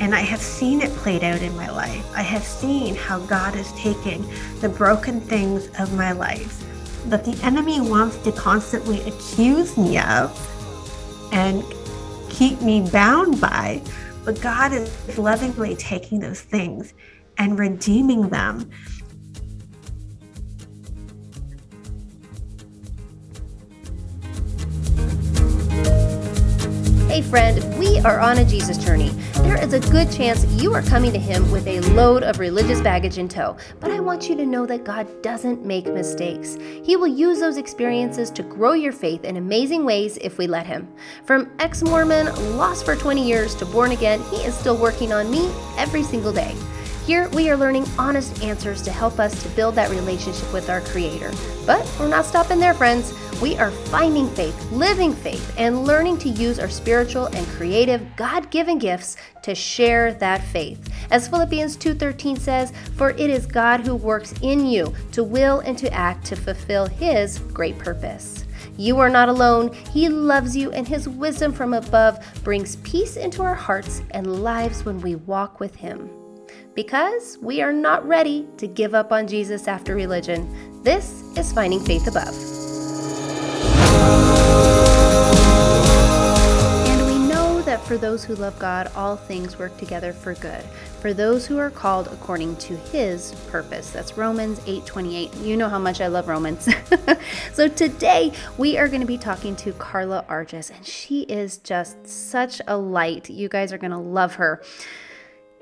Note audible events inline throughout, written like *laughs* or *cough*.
And I have seen it played out in my life. I have seen how God is taking the broken things of my life that the enemy wants to constantly accuse me of and keep me bound by. But God is lovingly taking those things and redeeming them Hey, friend, we are on a Jesus journey. There is a good chance you are coming to Him with a load of religious baggage in tow, but I want you to know that God doesn't make mistakes. He will use those experiences to grow your faith in amazing ways if we let Him. From ex Mormon, lost for 20 years, to born again, He is still working on me every single day. Here, we are learning honest answers to help us to build that relationship with our Creator. But we're not stopping there, friends. We are finding faith, living faith, and learning to use our spiritual and creative God-given gifts to share that faith. As Philippians 2:13 says, "For it is God who works in you to will and to act to fulfill his great purpose." You are not alone. He loves you, and His wisdom from above brings peace into our hearts and lives when we walk with Him. Because we are not ready to give up on Jesus after religion. This is Finding Faith Above. For those who love God, all things work together for good. For those who are called according to his purpose. That's Romans 8:28. You know how much I love Romans. *laughs* so today we are going to be talking to Carla Arges and she is just such a light. You guys are going to love her.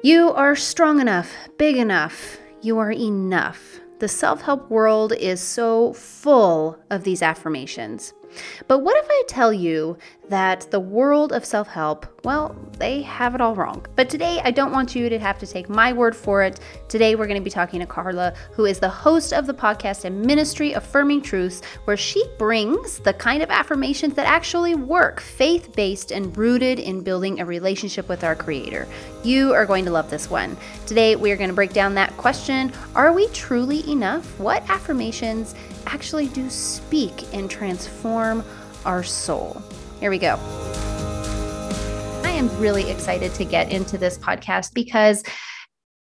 You are strong enough, big enough. You are enough. The self help world is so full of these affirmations. But what if I tell you that the world of self help, well, they have it all wrong. But today, I don't want you to have to take my word for it. Today, we're going to be talking to Carla, who is the host of the podcast and ministry Affirming Truths, where she brings the kind of affirmations that actually work, faith based and rooted in building a relationship with our Creator. You are going to love this one. Today, we are going to break down that question Are we truly enough? What affirmations actually do speak and transform our soul? Here we go. I am really excited to get into this podcast because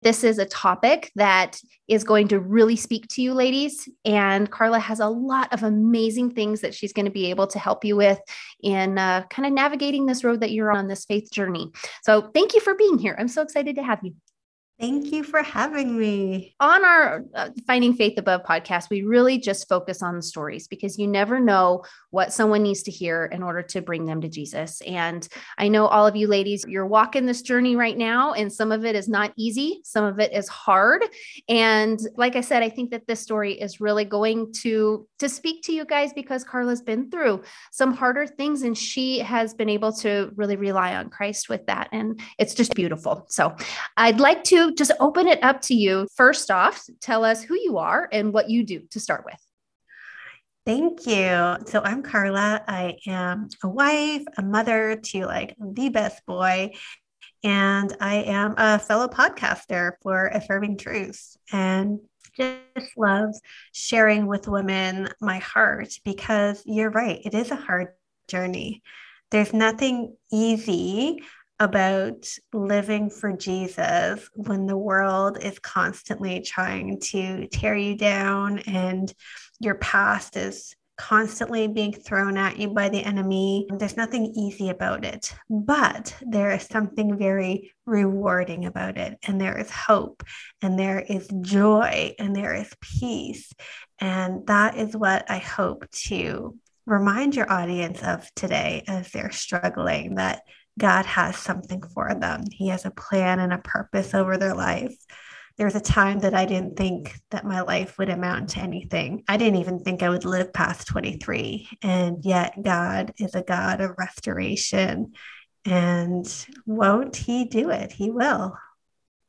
this is a topic that is going to really speak to you, ladies. And Carla has a lot of amazing things that she's going to be able to help you with in uh, kind of navigating this road that you're on this faith journey. So, thank you for being here. I'm so excited to have you. Thank you for having me. On our uh, Finding Faith Above podcast, we really just focus on the stories because you never know what someone needs to hear in order to bring them to Jesus. And I know all of you ladies, you're walking this journey right now, and some of it is not easy, some of it is hard. And like I said, I think that this story is really going to to speak to you guys because Carla's been through some harder things and she has been able to really rely on Christ with that. And it's just beautiful. So I'd like to just open it up to you. First off, tell us who you are and what you do to start with. Thank you. So I'm Carla. I am a wife, a mother to like the best boy, and I am a fellow podcaster for Affirming Truths and just love sharing with women my heart because you're right, it is a hard journey. There's nothing easy about living for Jesus when the world is constantly trying to tear you down and your past is constantly being thrown at you by the enemy. There's nothing easy about it, but there is something very rewarding about it. And there is hope, and there is joy, and there is peace. And that is what I hope to remind your audience of today as they're struggling that God has something for them. He has a plan and a purpose over their life. There was a time that I didn't think that my life would amount to anything. I didn't even think I would live past 23. And yet, God is a God of restoration. And won't He do it? He will.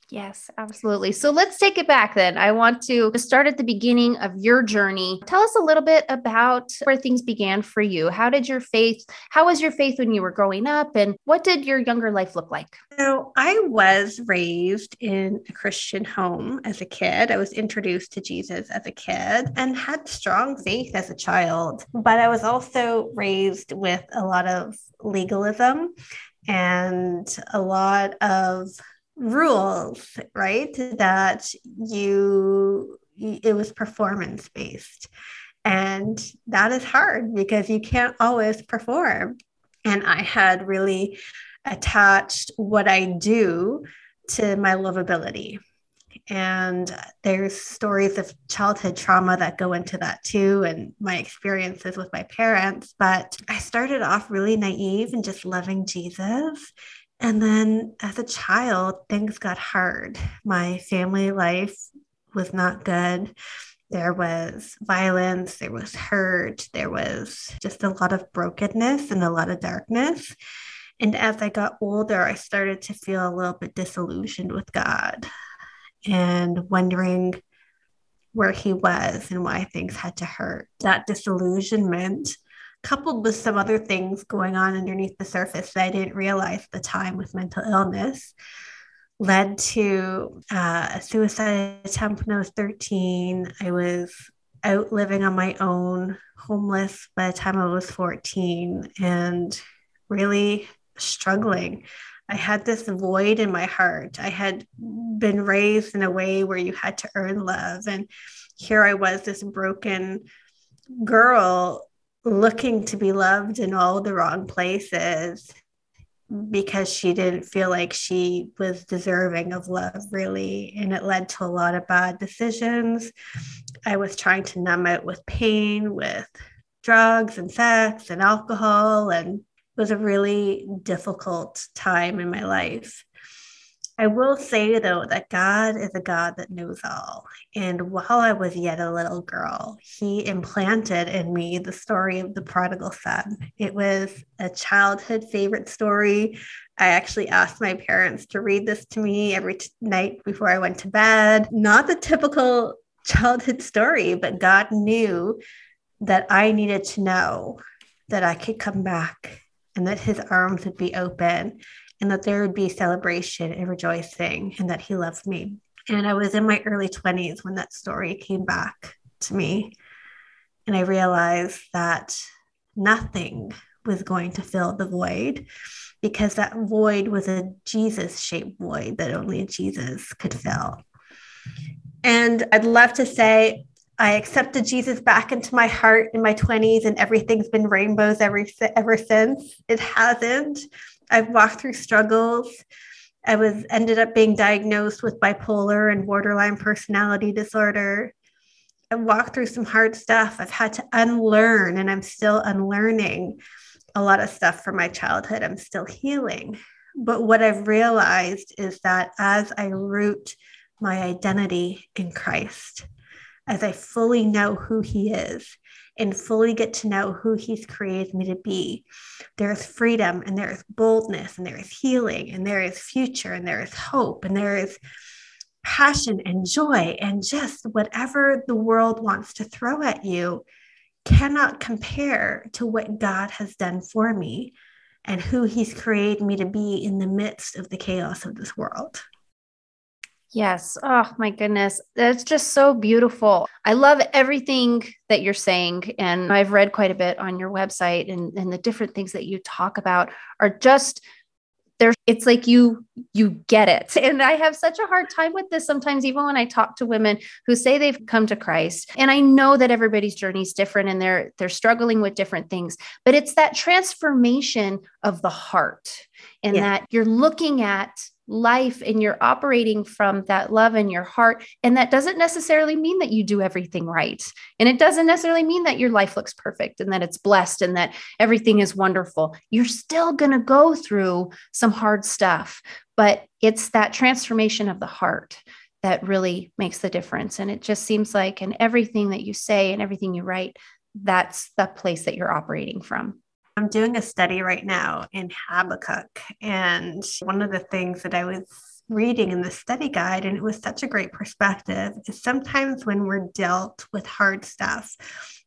Yes, absolutely. So let's take it back then. I want to start at the beginning of your journey. Tell us a little bit about where things began for you. How did your faith, how was your faith when you were growing up, and what did your younger life look like? So I was raised in a Christian home as a kid. I was introduced to Jesus as a kid and had strong faith as a child, but I was also raised with a lot of legalism and a lot of rules, right? That you, it was performance based. And that is hard because you can't always perform. And I had really attached what I do to my lovability. And there's stories of childhood trauma that go into that too, and my experiences with my parents. But I started off really naive and just loving Jesus. And then as a child, things got hard. My family life was not good. There was violence, there was hurt, there was just a lot of brokenness and a lot of darkness. And as I got older, I started to feel a little bit disillusioned with God and wondering where he was and why things had to hurt. That disillusionment, coupled with some other things going on underneath the surface that I didn't realize at the time with mental illness, led to uh, a suicide attempt when I was 13. I was out living on my own, homeless by the time I was 14, and really struggling I had this void in my heart. I had been raised in a way where you had to earn love. And here I was, this broken girl looking to be loved in all the wrong places because she didn't feel like she was deserving of love, really. And it led to a lot of bad decisions. I was trying to numb it with pain, with drugs and sex and alcohol and it was a really difficult time in my life. I will say though that God is a God that knows all. And while I was yet a little girl, He implanted in me the story of the prodigal son. It was a childhood favorite story. I actually asked my parents to read this to me every t- night before I went to bed. Not the typical childhood story, but God knew that I needed to know that I could come back and that his arms would be open and that there would be celebration and rejoicing and that he loved me. And I was in my early 20s when that story came back to me. And I realized that nothing was going to fill the void because that void was a Jesus shaped void that only Jesus could fill. And I'd love to say I accepted Jesus back into my heart in my 20s, and everything's been rainbows ever, ever since. It hasn't. I've walked through struggles. I was ended up being diagnosed with bipolar and borderline personality disorder. I walked through some hard stuff. I've had to unlearn, and I'm still unlearning a lot of stuff from my childhood. I'm still healing. But what I've realized is that as I root my identity in Christ, as I fully know who He is and fully get to know who He's created me to be, there is freedom and there is boldness and there is healing and there is future and there is hope and there is passion and joy and just whatever the world wants to throw at you cannot compare to what God has done for me and who He's created me to be in the midst of the chaos of this world. Yes. Oh my goodness. That's just so beautiful. I love everything that you're saying. And I've read quite a bit on your website and, and the different things that you talk about are just there it's like you you get it *laughs* and i have such a hard time with this sometimes even when i talk to women who say they've come to christ and i know that everybody's journey is different and they're they're struggling with different things but it's that transformation of the heart and yeah. that you're looking at life and you're operating from that love in your heart. And that doesn't necessarily mean that you do everything right. And it doesn't necessarily mean that your life looks perfect and that it's blessed and that everything is wonderful. You're still going to go through some hard stuff, but it's that transformation of the heart that really makes the difference. And it just seems like in everything that you say and everything you write, that's the place that you're operating from. I'm doing a study right now in Habakkuk. And one of the things that I was reading in the study guide, and it was such a great perspective, is sometimes when we're dealt with hard stuff,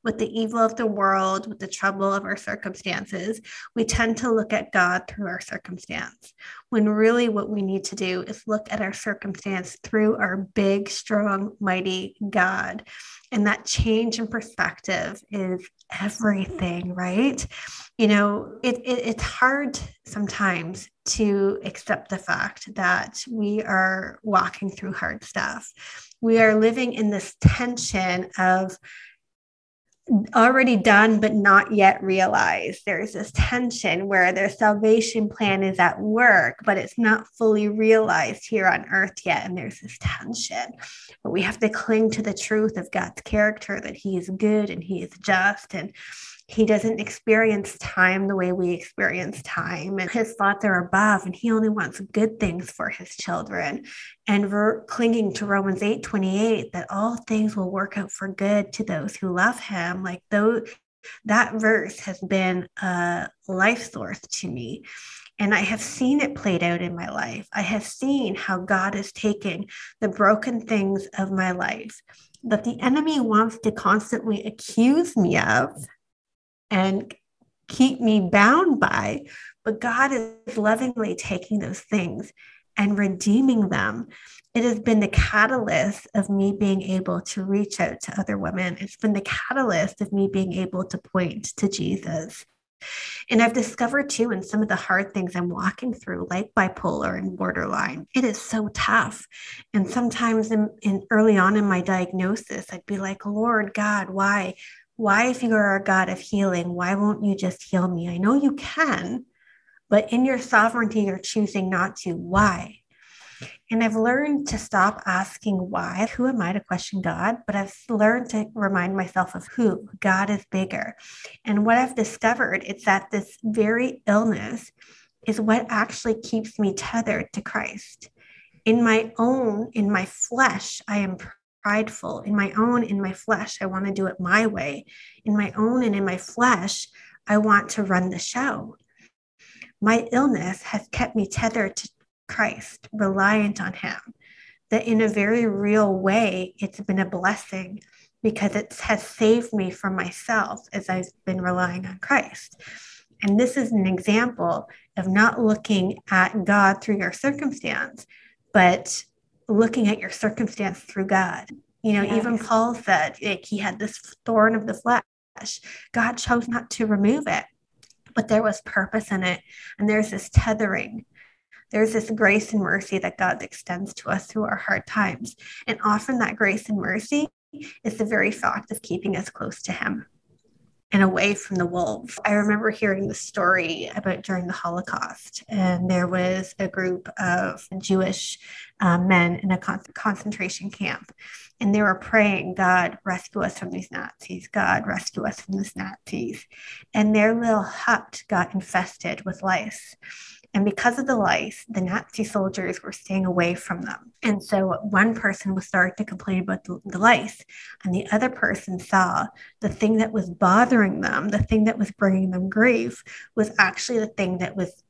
with the evil of the world, with the trouble of our circumstances, we tend to look at God through our circumstance. When really what we need to do is look at our circumstance through our big, strong, mighty God. And that change in perspective is everything, right? You know, it, it, it's hard sometimes to accept the fact that we are walking through hard stuff. We are living in this tension of already done but not yet realized. There's this tension where their salvation plan is at work, but it's not fully realized here on earth yet. And there's this tension. But we have to cling to the truth of God's character that He is good and He is just. And he doesn't experience time the way we experience time. And his thoughts are above and he only wants good things for his children. And we're clinging to romans 8 28 that all things will work out for good to those who love him. Like though that verse has been a life source to me. And I have seen it played out in my life. I have seen how God is taking the broken things of my life that the enemy wants to constantly accuse me of and keep me bound by. But God is lovingly taking those things and redeeming them. It has been the catalyst of me being able to reach out to other women. It's been the catalyst of me being able to point to Jesus. And I've discovered too, in some of the hard things I'm walking through, like bipolar and borderline, it is so tough. And sometimes in, in early on in my diagnosis, I'd be like, Lord God, why? Why, if you are a God of healing, why won't you just heal me? I know you can, but in your sovereignty, you're choosing not to. Why? And I've learned to stop asking why. Who am I to question God? But I've learned to remind myself of who. God is bigger. And what I've discovered is that this very illness is what actually keeps me tethered to Christ. In my own, in my flesh, I am prideful. In my own in my flesh i want to do it my way. In my own and in my flesh i want to run the show. My illness has kept me tethered to christ reliant on him. That in a very real way it's been a blessing because it has saved me from myself as i've been relying on christ. And this is an example of not looking at god through your circumstance but looking at your circumstance through God. You know, yes. even Paul said like, he had this thorn of the flesh. God chose not to remove it, but there was purpose in it. And there's this tethering. There's this grace and mercy that God extends to us through our hard times. And often that grace and mercy is the very fact of keeping us close to Him and away from the wolves. I remember hearing the story about during the Holocaust, and there was a group of Jewish uh, men in a con- concentration camp, and they were praying, God, rescue us from these Nazis. God, rescue us from these Nazis. And their little hut got infested with lice. And because of the lice, the Nazi soldiers were staying away from them. And so one person was starting to complain about the, the, lice, and the other person saw the thing that was bothering them, the thing that was bringing them grief, was actually the thing that was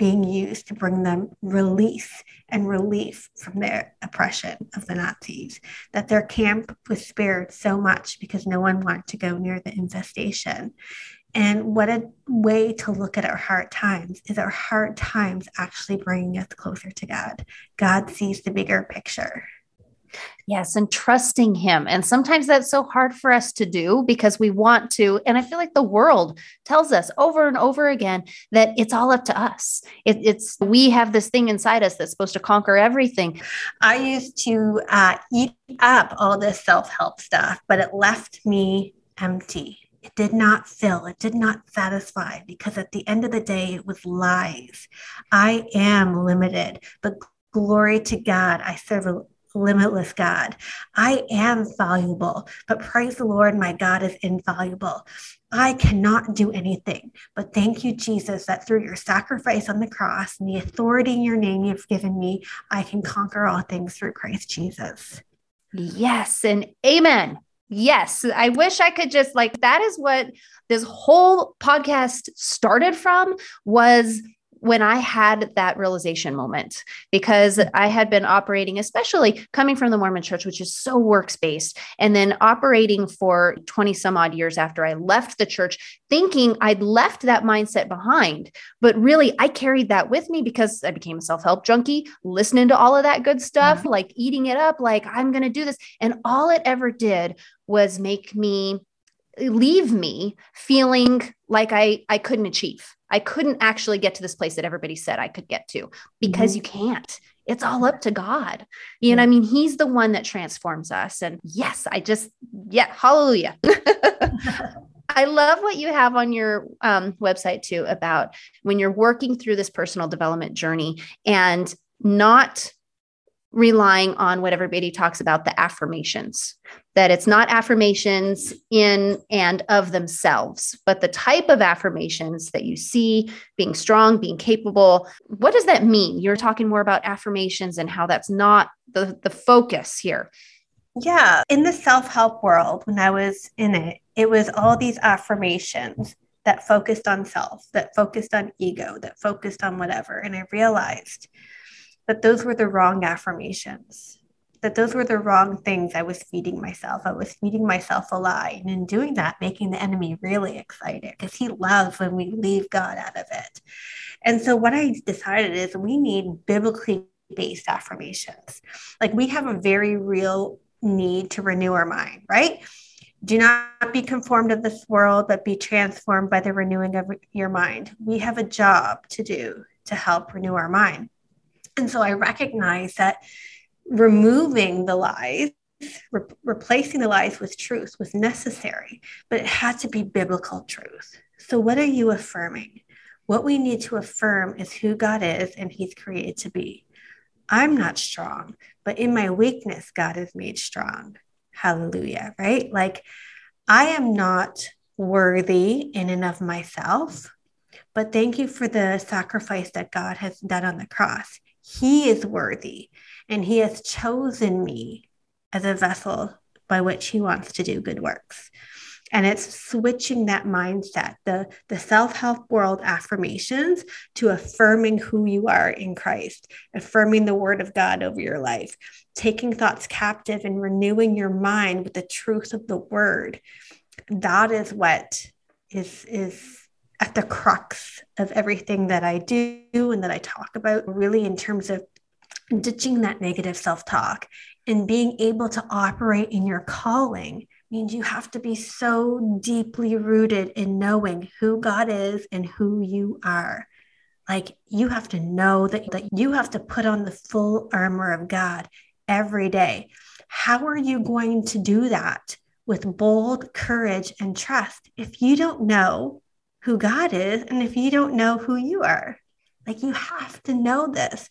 being used to bring them release and relief from their oppression of the Nazis. That their camp was spared so much because no one wanted to go near the infestation. And what a way to look at our hard times is our hard times actually bringing us closer to God. God sees the bigger picture. Yes, and trusting Him. And sometimes that's so hard for us to do because we want to. And I feel like the world tells us over and over again that it's all up to us. It, it's we have this thing inside us that's supposed to conquer everything. I used to uh, eat up all this self help stuff, but it left me empty it did not fill, it did not satisfy because at the end of the day, it was lies. I am limited, but glory to God, I serve a limitless God. I am valuable, but praise the Lord, my God is invaluable. I cannot do anything, but thank you, Jesus, that through your sacrifice on the cross and the authority in your name you've given me, I can conquer all things through Christ Jesus. Yes, and amen. Yes, I wish I could just like that is what this whole podcast started from was when I had that realization moment, because I had been operating, especially coming from the Mormon church, which is so works based, and then operating for 20 some odd years after I left the church, thinking I'd left that mindset behind. But really, I carried that with me because I became a self help junkie, listening to all of that good stuff, mm-hmm. like eating it up, like I'm going to do this. And all it ever did was make me leave me feeling like I I couldn't achieve. I couldn't actually get to this place that everybody said I could get to because mm-hmm. you can't. It's all up to God. You know, I mean, He's the one that transforms us. And yes, I just, yeah, hallelujah. *laughs* I love what you have on your um, website too about when you're working through this personal development journey and not relying on what everybody talks about the affirmations that it's not affirmations in and of themselves but the type of affirmations that you see being strong being capable. What does that mean? You're talking more about affirmations and how that's not the the focus here. Yeah. In the self-help world when i was in it it was all these affirmations that focused on self that focused on ego that focused on whatever. And i realized that those were the wrong affirmations, that those were the wrong things I was feeding myself. I was feeding myself a lie. And in doing that, making the enemy really excited because he loves when we leave God out of it. And so what I decided is we need biblically based affirmations. Like we have a very real need to renew our mind, right? Do not be conformed to this world, but be transformed by the renewing of your mind. We have a job to do to help renew our mind. And so I recognize that removing the lies, re- replacing the lies with truth was necessary, but it had to be biblical truth. So, what are you affirming? What we need to affirm is who God is and He's created to be. I'm not strong, but in my weakness, God is made strong. Hallelujah, right? Like, I am not worthy in and of myself, but thank you for the sacrifice that God has done on the cross. He is worthy, and He has chosen me as a vessel by which He wants to do good works. And it's switching that mindset, the, the self help world affirmations to affirming who you are in Christ, affirming the word of God over your life, taking thoughts captive and renewing your mind with the truth of the word. That is what is, is at the crux of everything that I do and that I talk about, really, in terms of ditching that negative self talk and being able to operate in your calling means you have to be so deeply rooted in knowing who God is and who you are. Like you have to know that, that you have to put on the full armor of God every day. How are you going to do that with bold courage and trust if you don't know who God is and if you don't know who you are. Like you have to know this.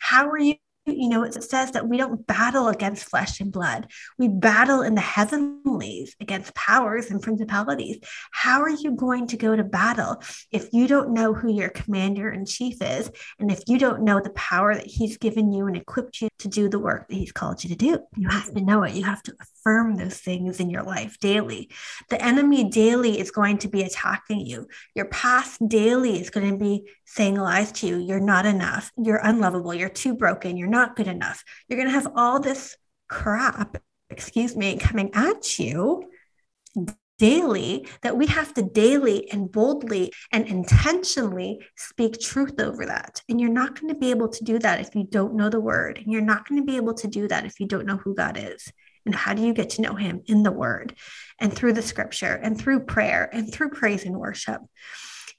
How are you you know, it says that we don't battle against flesh and blood. We battle in the heavenlies against powers and principalities. How are you going to go to battle if you don't know who your commander in chief is? And if you don't know the power that he's given you and equipped you to do the work that he's called you to do? You have to know it. You have to affirm those things in your life daily. The enemy daily is going to be attacking you. Your past daily is going to be saying lies to you. You're not enough. You're unlovable. You're too broken. You're not not good enough. You're going to have all this crap, excuse me, coming at you daily that we have to daily and boldly and intentionally speak truth over that. And you're not going to be able to do that if you don't know the word. And you're not going to be able to do that if you don't know who God is. And how do you get to know him in the word and through the scripture and through prayer and through praise and worship?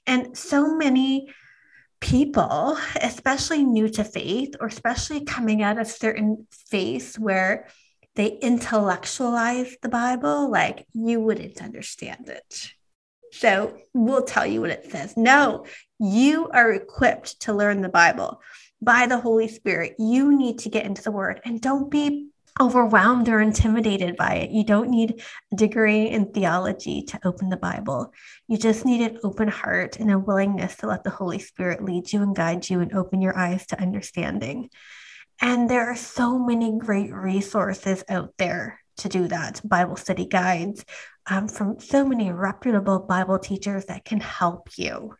And so many people, especially new to faith, or especially coming out of certain faiths where they intellectualize the Bible, like you wouldn't understand it. So we'll tell you what it says. No, you are equipped to learn the Bible by the Holy Spirit. You need to get into the Word and don't be overwhelmed or intimidated by it. You don't need a degree in theology to open the Bible. You just need an open heart and a willingness to let the Holy Spirit lead you and guide you and open your eyes to understanding. And there are so many great resources out there to do that Bible study guides um, from so many reputable Bible teachers that can help you.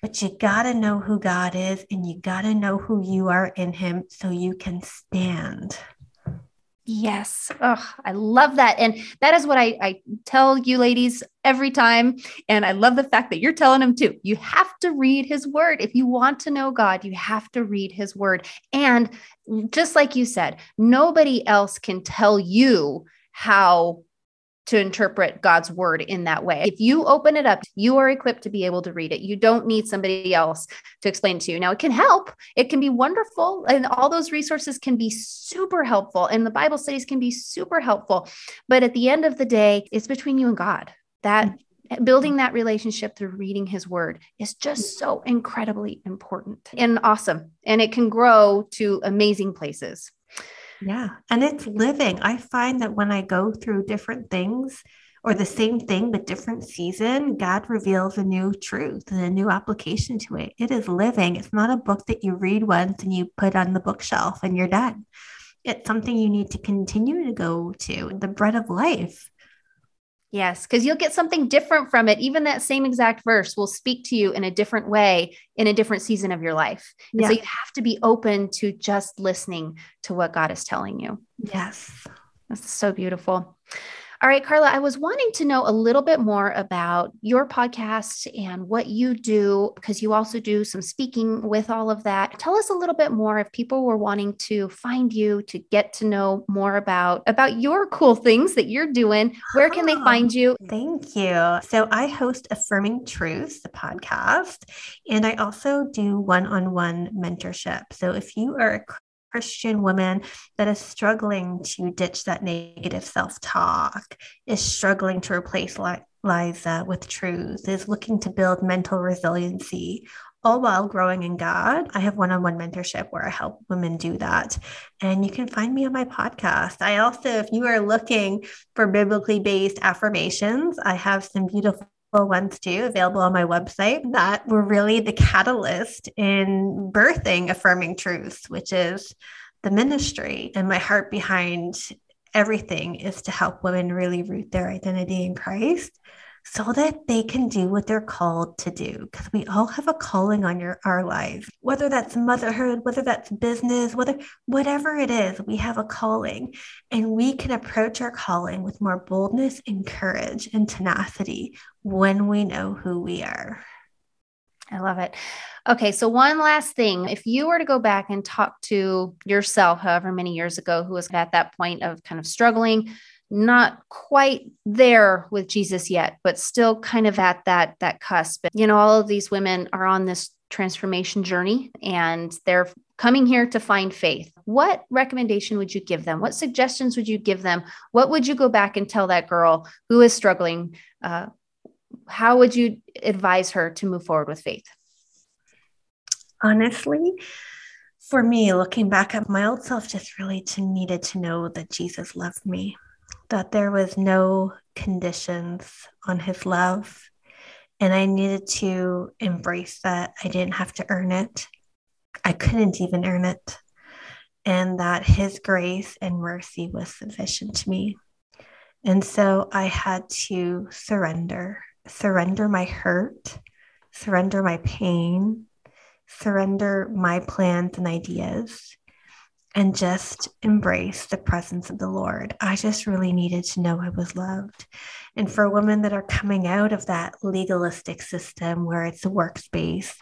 But you got to know who God is and you got to know who you are in Him so you can stand. Yes. Oh, I love that. And that is what I, I tell you ladies every time. And I love the fact that you're telling them too. You have to read his word. If you want to know God, you have to read his word. And just like you said, nobody else can tell you how to interpret God's word in that way. If you open it up, you are equipped to be able to read it. You don't need somebody else to explain to you. Now, it can help, it can be wonderful, and all those resources can be super helpful, and the Bible studies can be super helpful. But at the end of the day, it's between you and God. That mm-hmm. building that relationship through reading his word is just mm-hmm. so incredibly important and awesome. And it can grow to amazing places. Yeah. And it's living. I find that when I go through different things or the same thing but different season, God reveals a new truth and a new application to it. It is living. It's not a book that you read once and you put on the bookshelf and you're done. It's something you need to continue to go to, the bread of life. Yes, because you'll get something different from it. Even that same exact verse will speak to you in a different way in a different season of your life. And yeah. so you have to be open to just listening to what God is telling you. Yes. That's so beautiful. All right, Carla, I was wanting to know a little bit more about your podcast and what you do, because you also do some speaking with all of that. Tell us a little bit more if people were wanting to find you to get to know more about about your cool things that you're doing. Where can oh, they ah, find you? Thank you. So I host Affirming Truths, the podcast, and I also do one-on-one mentorship. So if you are a Christian woman that is struggling to ditch that negative self talk, is struggling to replace Liza with truth, is looking to build mental resiliency, all while growing in God. I have one on one mentorship where I help women do that. And you can find me on my podcast. I also, if you are looking for biblically based affirmations, I have some beautiful ones too available on my website that were really the catalyst in birthing affirming truths which is the ministry. And my heart behind everything is to help women really root their identity in christ so that they can do what they're called to do. Because we all have a calling on your our lives, whether that's motherhood, whether that's business, whether whatever it is, we have a calling, and we can approach our calling with more boldness and courage and tenacity when we know who we are. I love it. Okay, so one last thing. If you were to go back and talk to yourself, however many years ago, who was at that point of kind of struggling, not quite there with Jesus yet, but still kind of at that that cusp. You know, all of these women are on this transformation journey and they're coming here to find faith. What recommendation would you give them? What suggestions would you give them? What would you go back and tell that girl who is struggling? Uh, how would you advise her to move forward with faith? Honestly, for me, looking back at my old self, just really to needed to know that Jesus loved me that there was no conditions on his love. And I needed to embrace that. I didn't have to earn it, I couldn't even earn it. And that his grace and mercy was sufficient to me. And so I had to surrender, surrender my hurt, surrender my pain, surrender my plans and ideas, and just embrace the presence of the Lord. I just really needed to know I was loved. And for women that are coming out of that legalistic system where it's a workspace,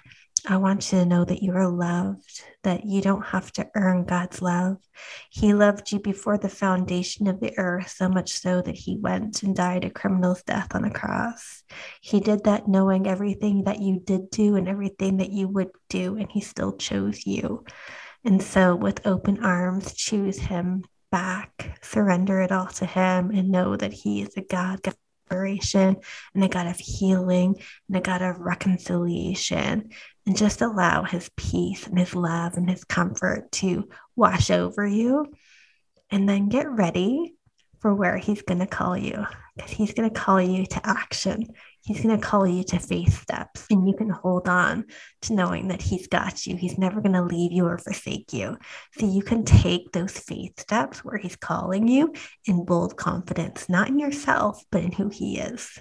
I want you to know that you are loved, that you don't have to earn God's love. He loved you before the foundation of the earth, so much so that he went and died a criminal's death on a cross. He did that knowing everything that you did do and everything that you would do, and he still chose you. And so, with open arms, choose Him back, surrender it all to Him, and know that He is a God of liberation and a God of healing and a God of reconciliation. And just allow His peace and His love and His comfort to wash over you. And then get ready for where He's going to call you because He's going to call you to action. He's going to call you to faith steps, and you can hold on to knowing that He's got you. He's never going to leave you or forsake you. So you can take those faith steps where He's calling you in bold confidence, not in yourself, but in who He is.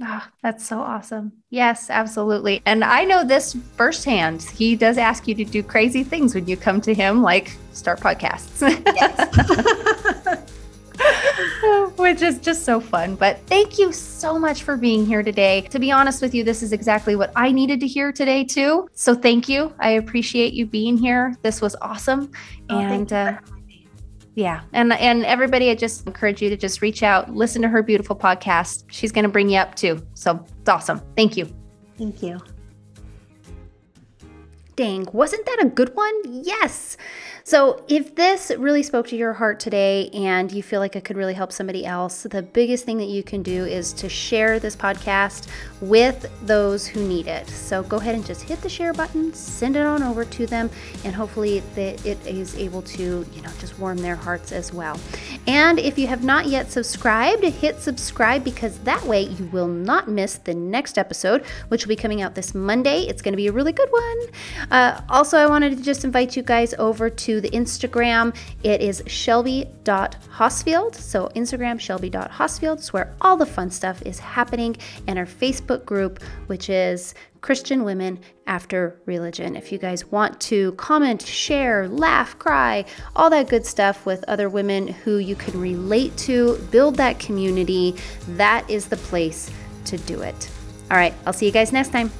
Oh, that's so awesome. Yes, absolutely. And I know this firsthand. He does ask you to do crazy things when you come to him, like start podcasts. Yes. *laughs* *laughs* *laughs* which is just so fun. But thank you so much for being here today. To be honest with you, this is exactly what I needed to hear today, too. So thank you. I appreciate you being here. This was awesome. Oh, and uh, Yeah. And and everybody I just encourage you to just reach out, listen to her beautiful podcast. She's going to bring you up too. So it's awesome. Thank you. Thank you. Dang, wasn't that a good one? Yes. So, if this really spoke to your heart today and you feel like it could really help somebody else, the biggest thing that you can do is to share this podcast with those who need it. So, go ahead and just hit the share button, send it on over to them, and hopefully that it is able to, you know, just warm their hearts as well. And if you have not yet subscribed, hit subscribe because that way you will not miss the next episode, which will be coming out this Monday. It's going to be a really good one. Uh, also, I wanted to just invite you guys over the Instagram. It is shelby.hosfield. So Instagram, shelby.hosfield is where all the fun stuff is happening. And our Facebook group, which is Christian Women After Religion. If you guys want to comment, share, laugh, cry, all that good stuff with other women who you can relate to, build that community, that is the place to do it. All right, I'll see you guys next time.